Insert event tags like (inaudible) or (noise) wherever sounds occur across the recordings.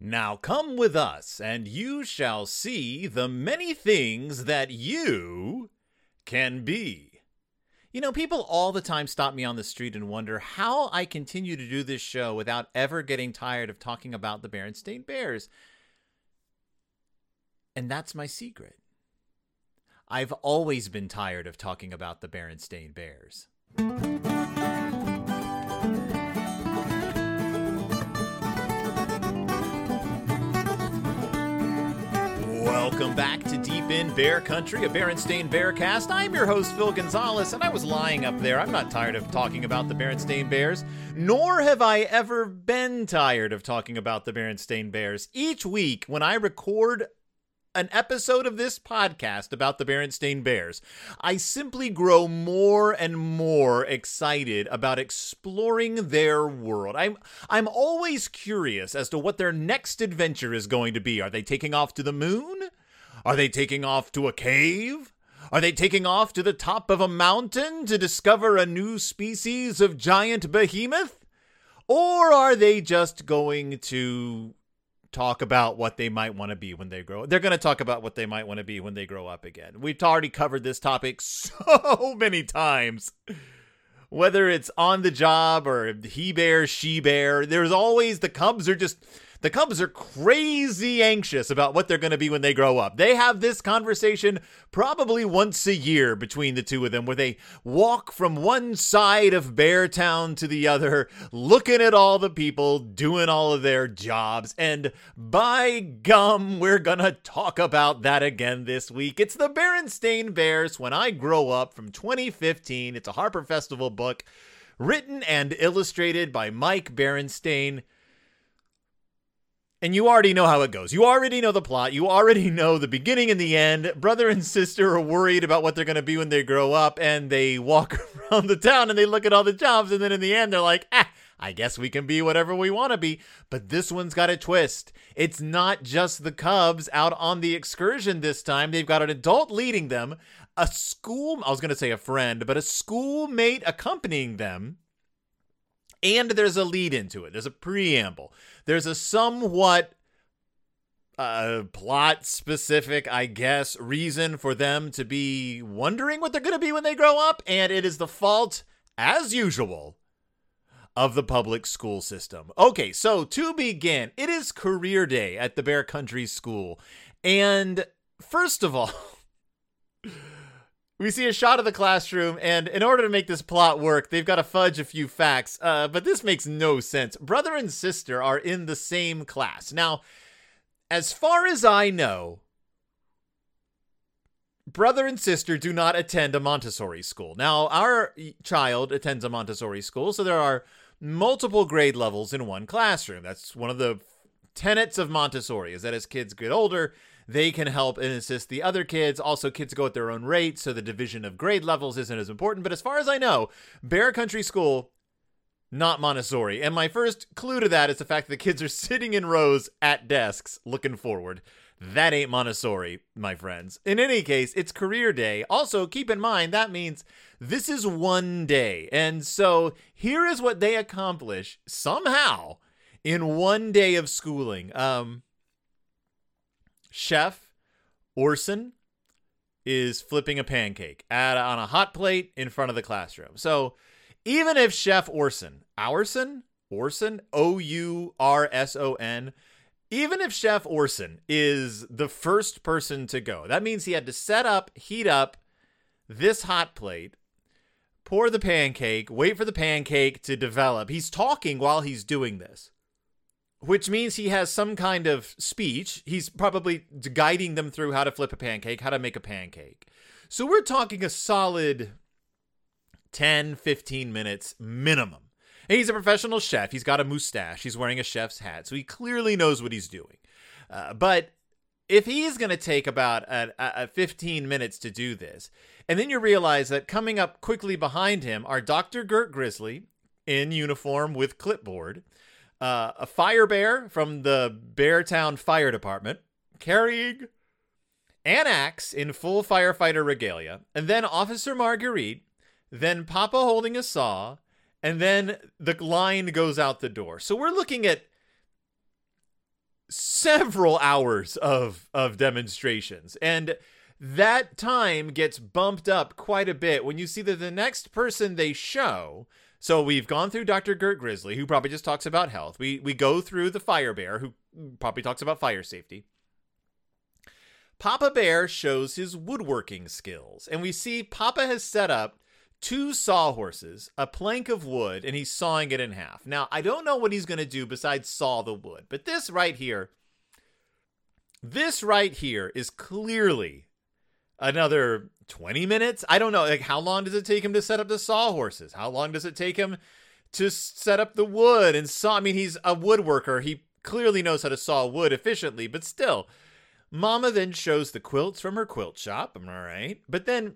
Now come with us, and you shall see the many things that you can be. You know, people all the time stop me on the street and wonder how I continue to do this show without ever getting tired of talking about the Berenstain Bears. And that's my secret. I've always been tired of talking about the Berenstain Bears. Welcome back to Deep in Bear Country, a Berenstain Bearcast. I'm your host, Phil Gonzalez, and I was lying up there. I'm not tired of talking about the Berenstain Bears, nor have I ever been tired of talking about the Berenstain Bears. Each week, when I record an episode of this podcast about the Berenstain Bears, I simply grow more and more excited about exploring their world. I'm I'm always curious as to what their next adventure is going to be. Are they taking off to the moon? Are they taking off to a cave? Are they taking off to the top of a mountain to discover a new species of giant behemoth? Or are they just going to talk about what they might want to be when they grow. They're going to talk about what they might want to be when they grow up again. We've already covered this topic (laughs) so many times. Whether it's on the job or he bear, she bear, there's always the Cubs are just the Cubs are crazy anxious about what they're going to be when they grow up. They have this conversation probably once a year between the two of them where they walk from one side of Beartown to the other, looking at all the people doing all of their jobs. And by gum, we're going to talk about that again this week. It's the Berenstain Bears When I Grow Up from 2015. It's a Harper Festival book written and illustrated by Mike Berenstain. And you already know how it goes. You already know the plot. You already (laughs) know the beginning and the end. Brother and sister are worried about what they're going to be when they grow up, and they walk (laughs) around the town and they look at all the jobs, and then in the end, they're like, ah, I guess we can be whatever we want to be. But this one's got a twist. It's not just the Cubs out on the excursion this time. They've got an adult leading them, a school, I was going to say a friend, but a schoolmate accompanying them. And there's a lead into it. There's a preamble. There's a somewhat uh, plot specific, I guess, reason for them to be wondering what they're going to be when they grow up. And it is the fault, as usual, of the public school system. Okay, so to begin, it is career day at the Bear Country School. And first of all, (laughs) we see a shot of the classroom, and in order to make this plot work, they've got to fudge a few facts. Uh, but this makes no sense. Brother and sister are in the same class. Now, as far as I know, brother and sister do not attend a Montessori school. Now, our child attends a Montessori school, so there are multiple grade levels in one classroom. That's one of the tenets of Montessori is that as kids get older, they can help and assist the other kids. Also, kids go at their own rate, so the division of grade levels isn't as important. But as far as I know, Bear Country School, not Montessori. And my first clue to that is the fact that the kids are (laughs) sitting in rows at desks looking forward. That ain't Montessori, my friends. In any case, it's career day. Also, keep in mind that means this is one day. And so here is what they accomplish somehow in one day of schooling. Um, Chef Ourson is flipping a pancake at, on a hot plate in front of the classroom. So even if Chef Ourson, Ourson, Ourson, O U R S O N, even if Chef Ourson is the first person to go, that means he had to set up, heat up this hot plate, pour the pancake, wait for the pancake to develop. He's talking while he's doing this which means he has some kind of speech. He's probably guiding them through how to flip a pancake, how to make a pancake. So we're talking a solid 10, 15 minutes minimum. And he's a professional chef. He's got a mustache. He's wearing a chef's hat. So he clearly knows what he's doing. Uh, but if he's going to take about a, a 15 minutes to do this, and then you realize that coming up quickly behind him are Dr. Gert Grizzly in uniform with clipboard uh, a fire bear from the Beartown Fire Department carrying an axe in full firefighter regalia, and then Officer Marguerite, then Papa holding a saw, and then the line goes out the door. So we're looking at several hours of of demonstrations. And that time gets bumped up quite a bit. When you see that the next person they show so we've gone through Dr. Gert Grizzly, who probably just talks about health. We we go through the Fire Bear, who probably talks about fire safety. Papa Bear shows his woodworking skills, and we see Papa has set up two sawhorses, a plank of wood, and he's sawing it in half. Now, I don't know what he's going to do besides saw the wood, but this right here, this right here is clearly another 20 minutes. I don't know. Like, how long does it take him to set up the sawhorses? How long does it take him to set up the wood and saw? I mean, he's a woodworker. He clearly knows how to saw wood efficiently, but still. Mama then shows the quilts from her quilt shop. Am I right? But then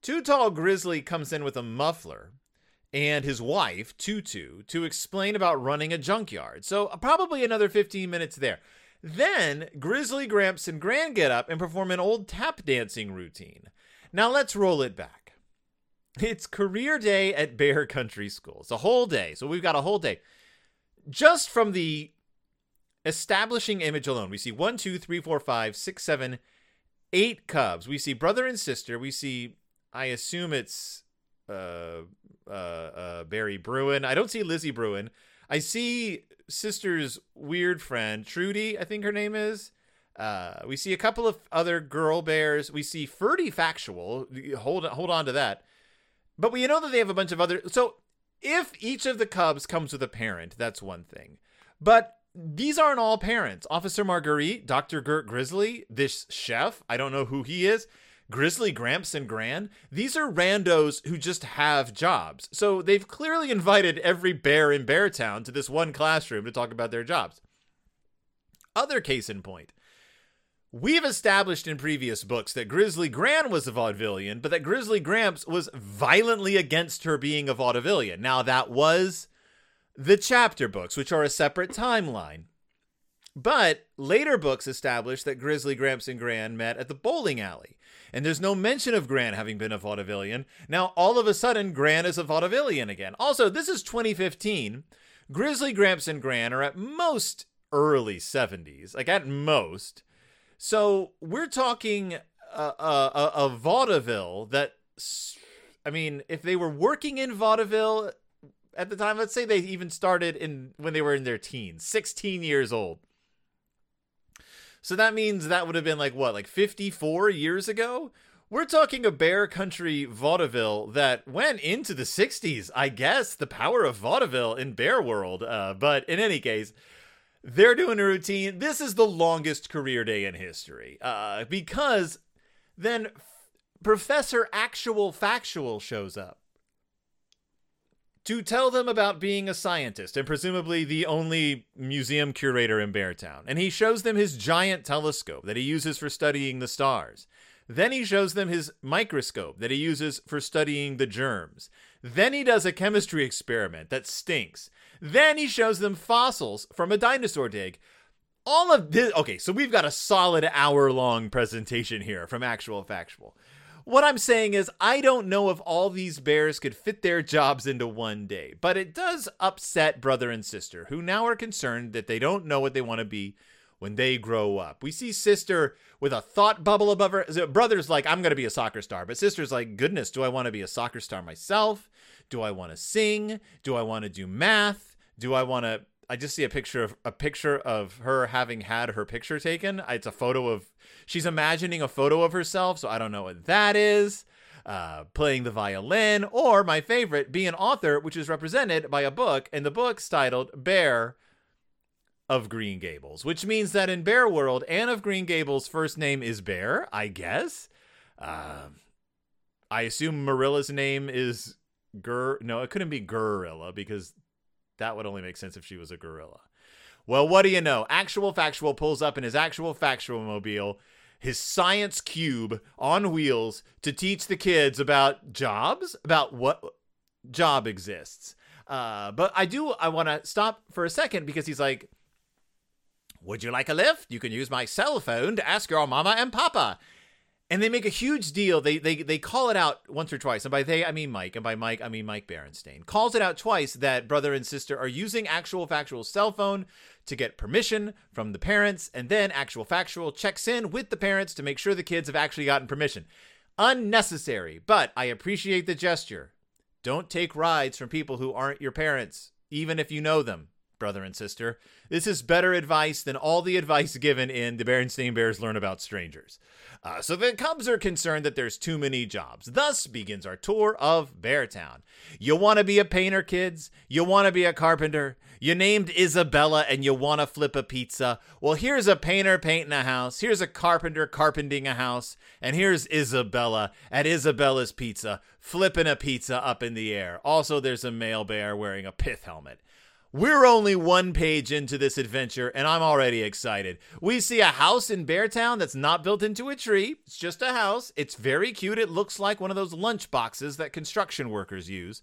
Too Tall Grizzly comes in with a muffler and his wife, Tutu, to explain about running a junkyard. So, uh, probably another 15 minutes there. Then Grizzly Gramps and Gran get up and perform an old tap dancing routine. Now let's roll it back. It's career day at Bear Country School. It's a whole day. So we've got a whole day. Just from the establishing image alone, we see one, two, three, four, five, six, seven, eight cubs. We see brother and sister. We see, I assume it's uh, uh, uh, Barry Bruin. I don't see Lizzie Bruin. I see sister's weird friend, Trudy, I think her name is. Uh, we see a couple of other girl bears. We see Ferdy Factual. Hold hold on to that. But we know that they have a bunch of other. So if each of the cubs comes with a parent, that's one thing. But these aren't all parents. Officer Marguerite, Dr. Gert Grizzly, this chef, I don't know who he is. Grizzly Gramps and Gran, these are randos who just have jobs. So they've clearly invited every bear in Beartown to this one classroom to talk about their jobs. Other case in point. We've established in previous books that Grizzly Gran was a vaudevillian, but that Grizzly Gramps was violently against her being a vaudevillian. Now, that was the chapter books, which are a separate timeline. But later books establish that Grizzly Gramps and Gran met at the bowling alley and there's no mention of Gran having been a vaudevillian. Now, all of a sudden, Gran is a vaudevillian again. Also, this is 2015. Grizzly Gramps and Gran are at most early 70s, like at most. So we're talking a, a, a vaudeville that, I mean, if they were working in vaudeville at the time, let's say they even started in when they were in their teens, 16 years old. So that means that would have been like what, like 54 years ago? We're talking a bear country vaudeville that went into the 60s, I guess, the power of vaudeville in bear world. Uh, but in any case, they're doing a routine. This is the longest career day in history uh, because then Professor Actual Factual shows up to tell them about being a scientist and presumably the only museum curator in Beartown. And he shows them his giant telescope that he uses for studying the stars. Then he shows them his microscope that he uses for studying the germs. Then he does a chemistry experiment that stinks. Then he shows them fossils from a dinosaur dig. All of this. Okay, so we've got a solid hour long presentation here from Actual Factual. What I'm saying is, I don't know if all these bears could fit their jobs into one day, but it does upset brother and sister, who now are concerned that they don't know what they want to be when they grow up. We see sister with a thought bubble above her. Brother's like, I'm going to be a soccer star, but sister's like, goodness, do I want to be a soccer star myself? Do I want to sing? Do I want to do math? Do I want to I just see a picture of a picture of her having had her picture taken. It's a photo of she's imagining a photo of herself, so I don't know what that is. Uh, playing the violin, or my favorite, be an author, which is represented by a book, and the book's titled Bear of Green Gables, which means that in Bear World, Anne of Green Gables' first name is Bear, I guess. Uh, I assume Marilla's name is Gur. No, it couldn't be Gorilla because that would only make sense if she was a gorilla. Well, what do you know? Actual Factual pulls up in his actual Factual mobile, his science cube on wheels to teach the kids about jobs, about what job exists. Uh, but I do, I want to stop for a second because he's like, Would you like a lift? You can use my cell phone to ask your mama and papa and they make a huge deal. They they they call it out once or twice, and by they I mean Mike, and by Mike I mean Mike Berenstain. Calls it out twice that brother and sister are using actual factual cell phone to get permission from the parents, and then Actual Factual checks in with the parents to make sure the kids have actually gotten permission. Unnecessary, but I appreciate the gesture. Don't take rides from people who aren't your parents, even if you know them, brother and sister. This is better advice than all the (laughs) advice given in The Berenstain Bears Learn About Strangers. Uh, so the Cubs are concerned that there's too many jobs. Thus begins our tour of Beartown. You want to be a painter, kids? You want to be a carpenter? You named Isabella and you want to flip a pizza? Well, here's a painter painting a house. Here's a carpenter carpenting a house. And here's Isabella at Isabella's Pizza flipping a pizza up in the air. Also, there's a male bear wearing a pith helmet. We're only one page into this adventure, and I'm already excited. We see a house in Beartown that's not built into a tree. It's just a house. It's very cute. It looks like one of those lunch boxes that construction workers use,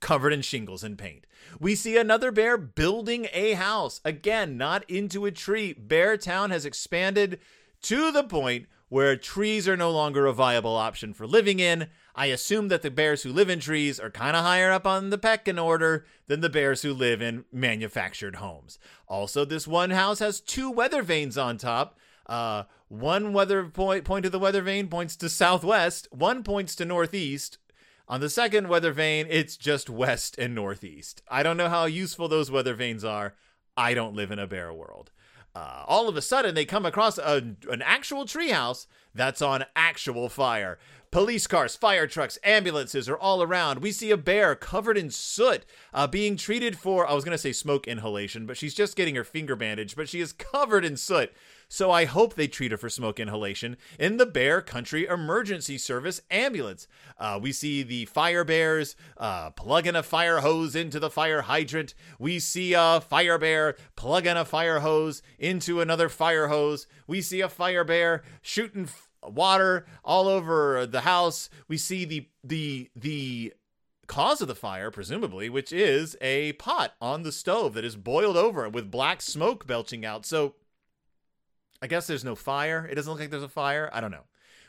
covered in shingles and paint. We see another bear building a house. Again, not into a tree. Beartown has expanded to the point where trees are no longer a viable option for living in. I assume that the bears who live in trees are kind of higher up on the pecking order than the bears who live in manufactured homes. Also, this one house has two weather vanes on top. Uh, one weather point point of the weather vane points to southwest, one points to northeast. On the second weather vane, it's just west and northeast. I don't know how useful those weather vanes are. I don't live in a bear world. Uh, all of a sudden, they come across a, an actual treehouse that's on actual fire. Police cars, fire trucks, ambulances are all around. We see a bear covered in soot uh, being treated for, I was going to say smoke inhalation, but she's just getting her finger bandaged, but she is covered in soot. So I hope they treat her for smoke inhalation in the Bear Country Emergency Service ambulance. Uh, we see the fire bears uh, plugging a fire hose into the fire hydrant. We see a fire bear plugging a fire hose into another fire hose. We see a fire bear shooting water all over the house. We see the the the cause of the fire, presumably, which is a pot on the stove that is boiled over with black smoke belching out. So I guess there's no fire. It doesn't look like there's a fire. I don't know.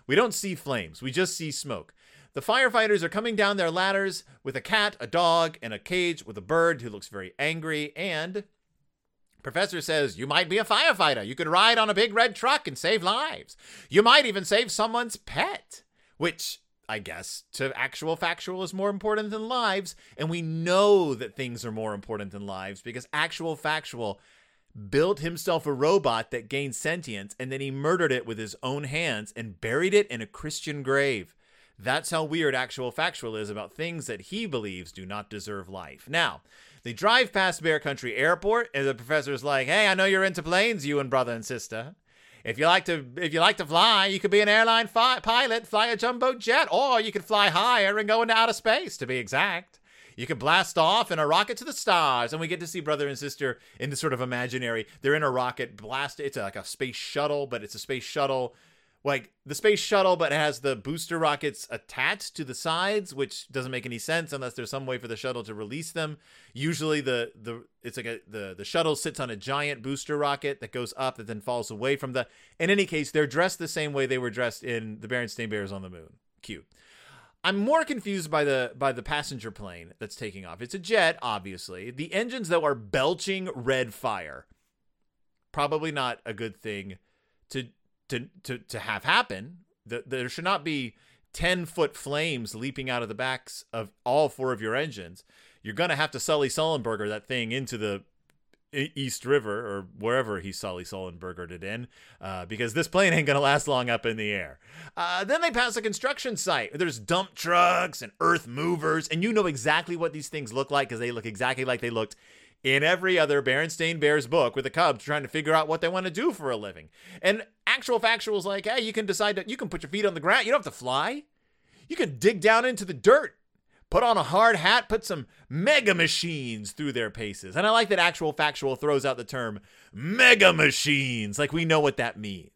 We don't see flames. We just see smoke. The firefighters are coming down their ladders with a cat, a dog, and a cage with a bird who looks very angry and Professor says, You might be a firefighter. You could ride on a big red truck and save lives. You might even save someone's pet, which I guess to actual factual is more important than lives. And we know that things are more important than lives because actual factual built himself a robot that gained sentience and then he murdered it with his own hands and buried it in a Christian grave. That's how weird actual factual is about things that he believes do not deserve life. Now, they drive past Bear Country Airport, and the professor's like, "Hey, I know you're into planes, you and brother and sister. If you like to, if you like to fly, you could be an airline fi- pilot, fly a jumbo jet, or you could fly higher and go into outer space, to be exact." You could blast off in a rocket to the stars, and we get to see brother and sister in this sort of imaginary. They're in a rocket blast. It's like a space shuttle, but it's a space shuttle like the space shuttle, but it has the booster rockets attached to the sides, which doesn't make any sense unless there's some way for the shuttle to release them. Usually, the the it's like a the the shuttle sits on a giant booster rocket that goes up that then falls away from the. In any case, they're dressed the same way they were dressed in the Berenstain Bears on the Moon. Cute. I'm more confused by the by the passenger plane that's taking off. It's a jet, obviously. The engines though are belching red fire. Probably not a good thing to to to to have happen. That there should not be 10 foot flames leaping out of the backs of all four of your engines. You're to have to Sully Sullenberger that thing into the East River or wherever he Sully Sullenbergered it in, uh, because this plane ain't gonna last long up in the air. Uh, then they pass a construction site. There's dump trucks and earth movers, and you know exactly what these things look like because they look exactly like they looked in every other Berenstain Bears book with the Cubs trying to figure out what they want to do for a living. And actual factual is like, hey, you can decide that you can put your feet on the ground. You don't have to fly. You can dig down into the dirt, put on a hard hat, put some mega machines through their paces. And I like that actual factual throws out the term mega machines. Like we know what that means.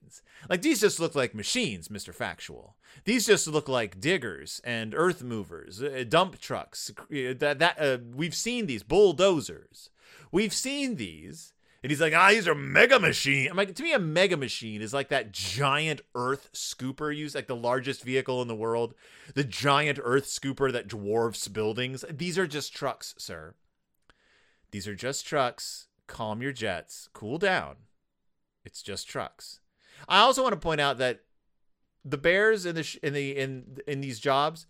Like these just look like machines, Mr. Factual. These just look like diggers and earth movers, uh, dump trucks. Uh, that that uh, we've seen these bulldozers. We've seen these. And he's like, ah, these are mega machine. I'm like, to me, a mega machine is like that giant earth scooper used, like the largest vehicle in the world, the giant earth scooper that dwarfs buildings. These are just trucks, sir. These are just trucks calm your jets, cool down. It's just trucks. I also want to point out that the Bears in the in the in in these jobs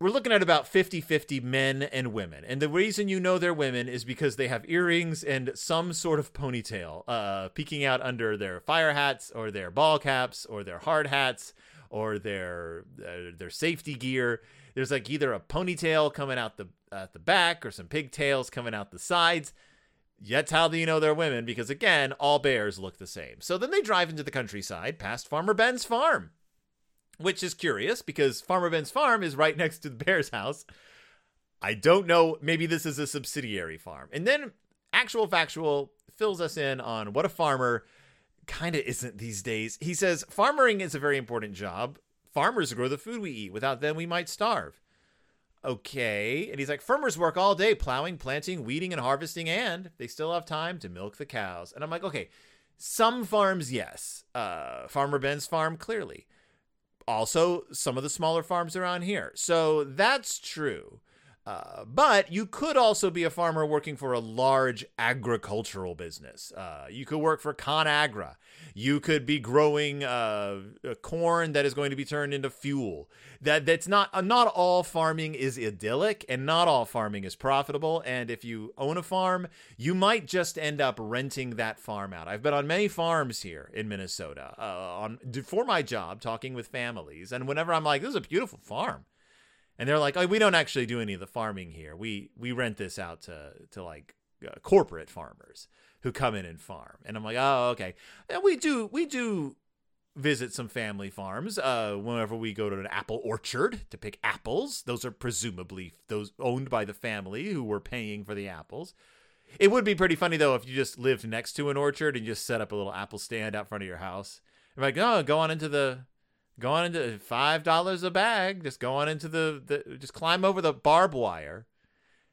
we're looking at about 50-50 men and women. And the reason you know they're women is because they have earrings and some sort of ponytail uh peeking out under their fire hats or their ball caps or their hard hats or their uh, their safety gear. There's like either a ponytail coming out the at the back or some pigtails coming out the sides. That's how do you know they're women? Because again, all bears look the same. So then they drive into the countryside past Farmer Ben's farm, which is curious because Farmer Ben's farm is right (laughs) next to the bear's house. I don't know. Maybe this is a subsidiary farm. And then actual factual fills us in on what a farmer kind of isn't these days. He says farming is a very important job. Farmers grow the food we eat. Without them, we might starve. Okay. And he's like, farmers work all day plowing, planting, weeding, and harvesting, and they still have time to milk the cows. And I'm like, okay, some farms, yes. Uh, Farmer Ben's farm, clearly. Also, some of the smaller farms around here. So that's true. Uh, but you could also be a farmer working for a large agricultural business. Uh, you could work for ConAgra. You could be growing uh, corn that is going to be turned into fuel. That that's not uh, not all farming is idyllic, and not all farming is profitable. And if you own a farm, you might just end up renting that farm out. I've been on many farms here in Minnesota uh, on for my job, talking with families, and whenever I'm like, "This is a beautiful farm." And they're like, "Oh, we don't actually do any of the farming here. We we rent this out to to like uh, corporate farmers who come in and farm." And I'm like, "Oh, okay." And we do we do visit some family farms uh, whenever we go to an apple orchard to pick apples. Those are presumably those owned by the family who were paying for the apples. It would be pretty funny though if you just lived next to an orchard and just set up a little apple stand out front of your house. You're like, oh, go on into the Go on into five dollars a bag. Just go on into the, the just climb over the barbed wire,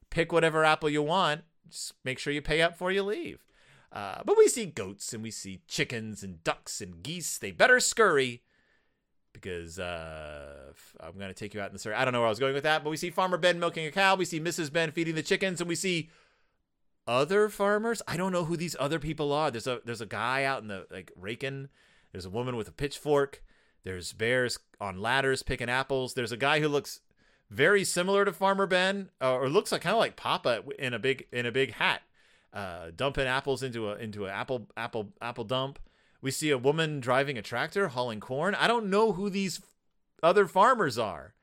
pick whatever apple you want. Just make sure you pay up before you leave. Uh, but we see goats and we see chickens and ducks and geese. They better scurry because uh, I'm going to take you out in the story. I don't know where I was going with that, but we see Farmer Ben milking a cow. We see Mrs. Ben feeding the chickens, and we see other farmers. I don't know who these other people are. There's a there's a guy out in the like raking. There's a woman with a pitchfork. There's bears on ladders picking apples. There's a guy who looks very similar to Farmer Ben, uh, or looks like kind of like Papa in a big in a big hat, uh, dumping apples into a into an apple apple apple dump. We see a woman driving a tractor hauling corn. I don't know who these other farmers are.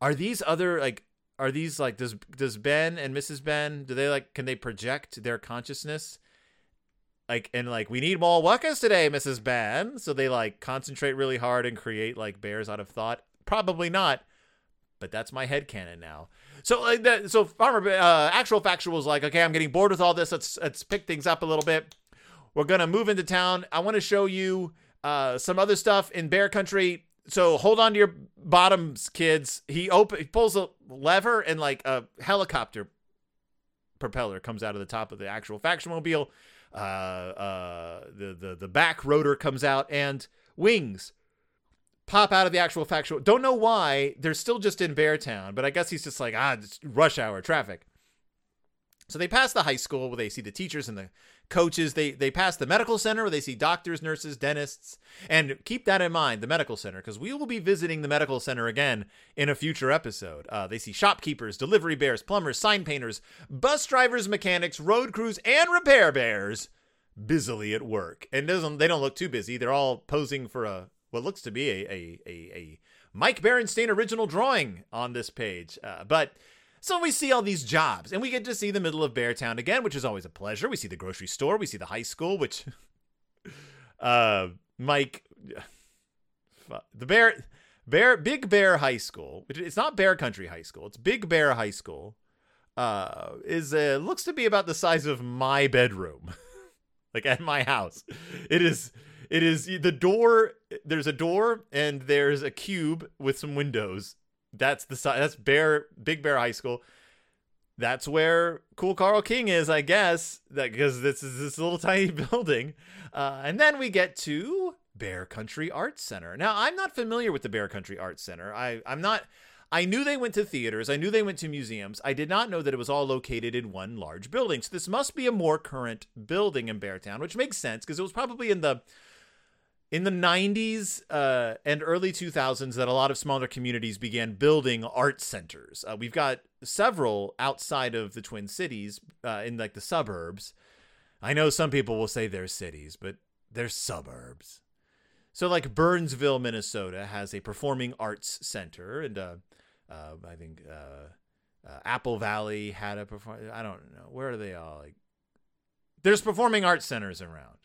Are these other like are these like does does Ben and Mrs. Ben do they like can they project their consciousness like and like we need more workers today mrs Ben. So they like concentrate really hard and create like bears out of thought. Probably not but that's my head canon now. So like that so farmer uh, actual factual was like okay i'm getting bored with all this. Let's let's pick things up a little bit. We're gonna move into town. I want to show you uh, some other stuff in bear country. So hold on to your bottoms kids. He open he pulls a lever and like a helicopter propeller comes out of the top of the actual faction mobile uh, uh, the, the, the back rotor comes out and wings pop out of the actual factual. Don't know why. They're still just in Beartown, but I guess he's just like, ah, rush hour traffic. So they pass the high school where they see the teachers and the coaches. They they pass the medical center where they see doctors, nurses, dentists. And keep that in mind, the medical center, because we will be visiting the medical center again in a future episode. Uh, they see shopkeepers, delivery bears, plumbers, sign painters, bus drivers, mechanics, road crews, and repair bears busily at work. And doesn't they don't look too busy. They're all posing for a what looks to be a a a, a Mike Berenstain original drawing on this page. Uh, but so we see all these jobs, and we get to see the middle of Beartown again, which is always a pleasure. We see the grocery store, we see the high school, which (laughs) uh Mike (sighs) the Bear Bear Big Bear High School. It's not Bear Country High School. It's Big Bear High School. Uh is uh looks to be about the size of my bedroom. (laughs) like at my house. It is it is the door there's a door and there's a cube with some windows that's the that's Bear Big Bear High School. That's where Cool Carl King is, I guess, that because this is this little (laughs) tiny building. Uh, and then we get to Bear Country Arts Center. Now, I'm not familiar with the Bear Country Arts Center. I I'm not I knew they went to theaters. I knew they went to museums. I did not know that it was all located in one large building. So this must be a more current building in Beartown, which makes sense because it was probably in the in the 90s uh, and early 2000s that a lot of smaller communities began building art centers. Uh, we've got several outside of the Twin Cities uh, in like the suburbs. I know some people will say they're cities, but they're suburbs. So, like Burnsville, Minnesota, has a performing arts center, and uh, uh, I think uh, Apple Valley had a perform. I don't know where are they all like. There's performing arts centers around,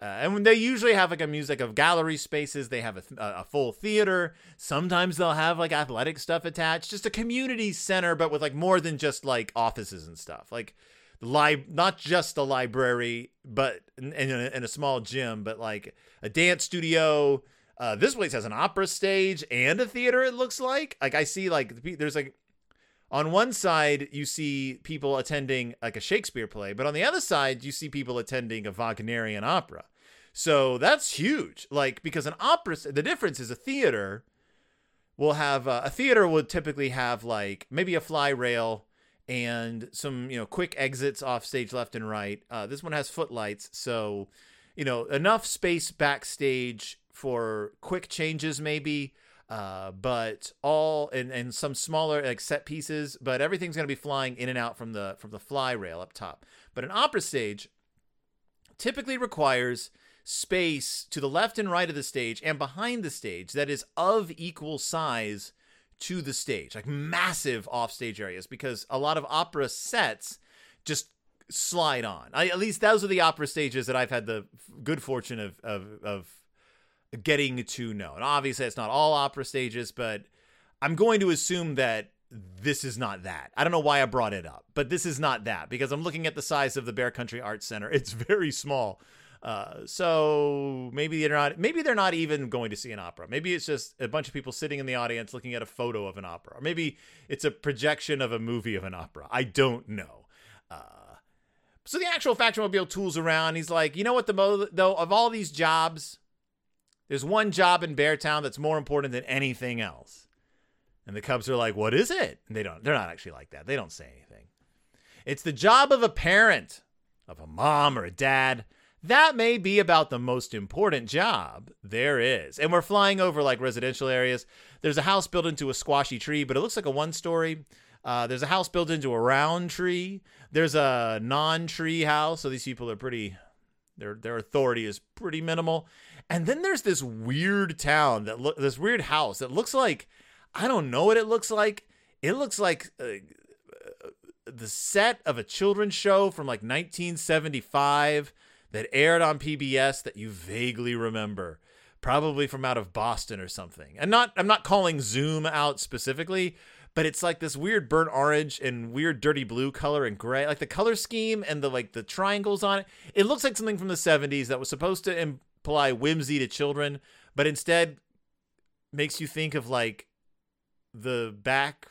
uh, and they usually have like a music of gallery spaces. They have a, a full theater. Sometimes they'll have like athletic stuff attached. Just a community center, but with like more than just like offices and stuff. Like li- not just a library, but in, in, a, in a small gym, but like a dance studio. Uh, this place has an opera stage and a theater. It looks like. Like I see, like there's like on one side you see people attending like a Shakespeare play, but on the other side you see people attending a Wagnerian opera. So that's huge. Like because an opera, the difference is a theater will have uh, a theater would typically have like maybe a fly rail and some you know quick exits off stage left and right. Uh, this one has footlights, so you know enough space backstage for quick changes maybe. Uh, but all and, and some smaller like set pieces, but everything's gonna be flying in and out from the from the fly rail up top. But an opera stage typically requires space to the left and right of the stage and behind the stage that is of equal size to the stage, like massive offstage areas, because a lot of opera sets just slide on. I, at least those are the opera stages that I've had the good fortune of of of getting to know. And obviously, it's not all opera stages, but I'm going to assume that this is not that. I don't know why I brought it up, but this is not that because I'm looking at the size of the Bear Country Arts Center. (laughs) It's very small. Uh, so maybe they're not. Maybe they're not even going to see an opera. Maybe it's just a bunch of people sitting in the audience looking at a photo of an opera. Or maybe it's a projection of a movie of an opera. I don't know. Uh, so the actual Factionmobile tools around. He's like, you know what? The mo- though of all these jobs, there's one job in Beartown that's more important than anything else. And the Cubs are like, what is it? And they don't. They're not actually like that. They don't say anything. It's the job of a parent, of a mom or a dad that may be about the most important job there is. And we're flying over like residential areas. There's a house built into a squashy tree, but it looks like a one story. Uh, there's a house built into a round tree. There's a non tree house. So these people are pretty, their, their authority is pretty minimal. And then there's this weird town that look, this weird house that looks like, I don't know what it looks like. It looks like uh, uh the set of a children's show from like 1975 that aired on PBS that you vaguely remember, probably from out of Boston or something. And not I'm not calling Zoom out specifically, but it's like this weird burnt orange and weird dirty blue color and gray. Like the color scheme and the like the triangles on it. It looks like something from the 70s that was supposed to imply whimsy to children, but instead makes you think of like the back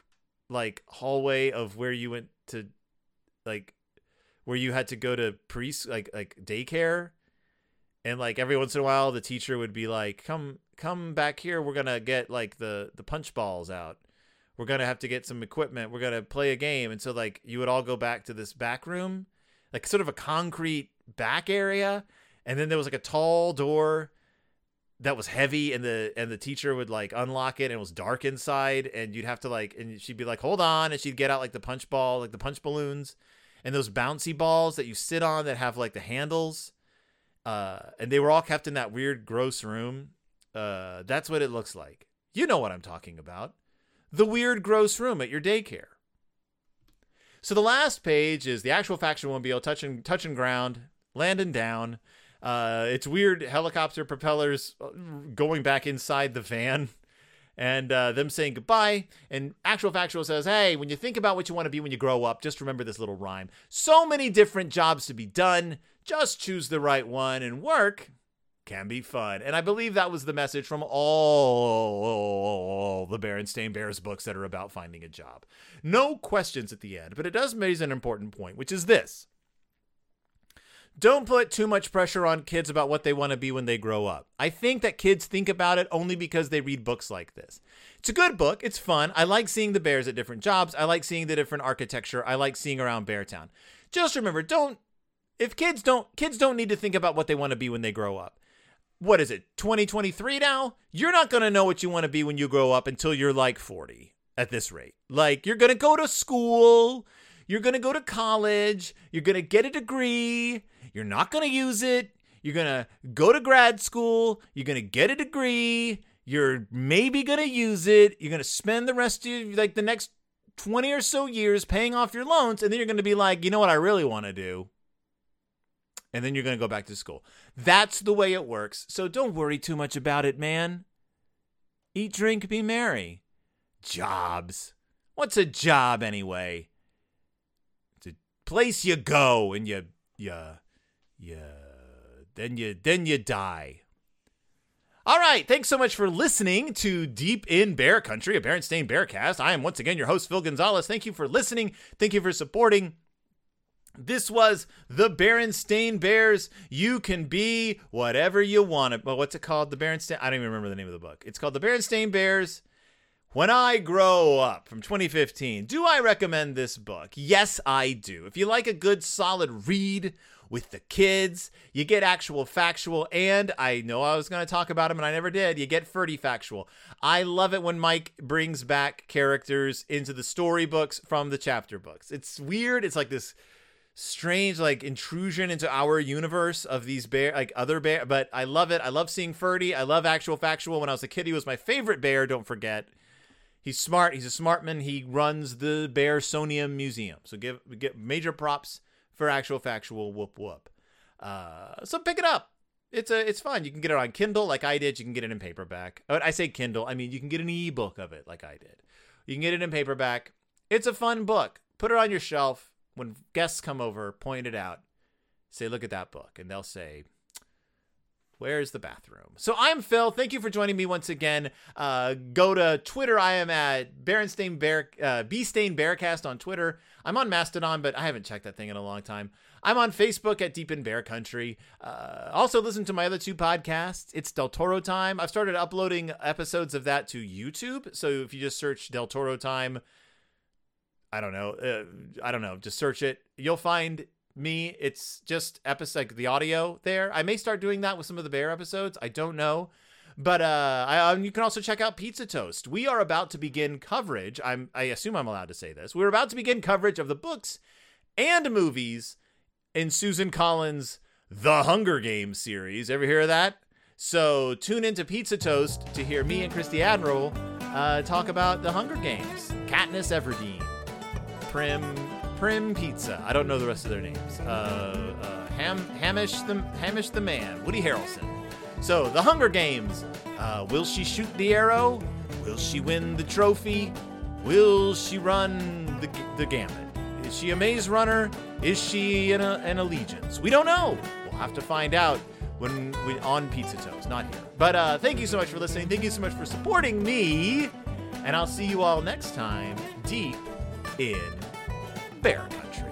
like hallway of where you went to like where you had to go to pre like like daycare. And like every once in a while the teacher would be like come come back here. We're gonna get like the the punch balls out. We're gonna have to get some equipment. We're gonna play a game. And so like you would all go back to this back room like sort of a concrete back area and then there was like a tall door that was heavy and the and the teacher would like unlock it and it was dark inside and you'd have to like and she'd be like hold on and she'd get out like the punch ball like the punch balloons and those bouncy balls that you sit on that have like the handles. Uh, and they were all kept in that weird, gross room. Uh, that's what it looks like. You know what I'm talking about. The weird, gross room at your daycare. So the last page is the actual Factionmobile touching touching ground, landing down. Uh, it's weird helicopter propellers uh, going back inside the van and uh, them saying goodbye. And Actual Factual says, hey, when you think about what you want to be when you grow up, just remember this little rhyme. So many different jobs to be done. Just choose the right one, and work can be fun. And I believe that was the message from all the Berenstain Bears books that are about finding a job. No questions at the end, but it does raise an important point, which is this. Don't put too much pressure on kids about what they want to be when they grow up. I think that kids think about it only because they read books like this. It's a good book. It's fun. I like seeing the bears at different jobs. I like seeing the different architecture. I like seeing around Beartown. Just remember, don't if kids don't kids don't need to think about what they want to be when they grow up. What is it? 2023 now? You're not going to know what you want to be when you grow up until you're like 40 at this rate. Like you're going to go to school, you're going to go to college, you're going to get a degree, you're not going to use it. You're going to go to grad school, you're going to get a degree, you're maybe going to use it, you're going to spend the rest of like the next 20 or so years paying off your loans and then you're going to be like, "You know what I really want to do?" And then you're going to go back to school. That's the way it works. So don't worry too much about it, man. Eat, drink, be merry. Jobs. What's a job anyway? Place you go and you you you then you then you die. All right, thanks so much for listening to Deep in Bear Country, a Berenstain Bearcast. I am once again your host Phil Gonzalez. Thank you for listening. Thank you for supporting. This was the Berenstain Bears. You can be whatever you want. Well, what's it called? The Berenstain. I don't even remember the name of the book. It's called The Berenstain Bears. When I Grow Up from 2015. Do I recommend this book? Yes, I do. If you like a good solid read with the kids, you get actual factual, and I know I was going to talk about him and I never did. You get Ferdy factual. I love it when Mike brings back characters into the storybooks from the chapter books. It's weird. It's like this strange like intrusion into our universe of these bear like other bear but i love it i love seeing ferdy i love actual factual when i was a kid he was my favorite bear don't forget he's smart. He's a smart man. He runs the Bearsonian museum. So give get major props for actual factual whoop whoop. Uh so pick it up. It's a it's fun you can get it on kindle like i did. You can get it in paperback. I say kindle i mean you can get an ebook of it like i did. You can get it in paperback. It's a fun book. Put it on your shelf. When guests come over, point it out, say, look at that book. And they'll say, Where's the bathroom? So I'm Phil. Thank you for joining me once again. Uh, go to Twitter. I am at Berenstain Bear, uh, Stain Bearcast on Twitter. I'm on Mastodon, but I haven't checked that thing in a long time. I'm on Facebook at Deep in Bear Country. Uh, also, listen to my other two podcasts. It's Del Toro Time. I've started uploading episodes of that to YouTube. So if you just search Del Toro Time, I don't know. Uh, I don't know. Just search it. You'll find me. It's just episode the audio there. I may start doing that with some of the bear episodes. I don't know. But uh, I, um, you can also check out Pizza Toast. We are about to begin coverage. I'm, I assume I'm allowed to say this. We're about to begin coverage of the books and movies in Susan Collins' The Hunger Games series. Ever hear of that? So tune into Pizza Toast to hear me and Christy Admiral uh, talk about The Hunger Games. Katniss Everdeen. Prim Prim Pizza. I don't know the rest of their names. Uh, uh, Ham Hamish the Hamish the Man. Woody Harrelson. So the Hunger Games. Uh, will she shoot the arrow? Will she win the trophy? Will she run the, the gamut? Is she a maze runner? Is she an, an allegiance? We don't know. We'll have to find out when we on Pizza Toast, not here. But uh, thank you so much for listening. Thank you so much for supporting me. And I'll see you all next time, deep in Bear Country.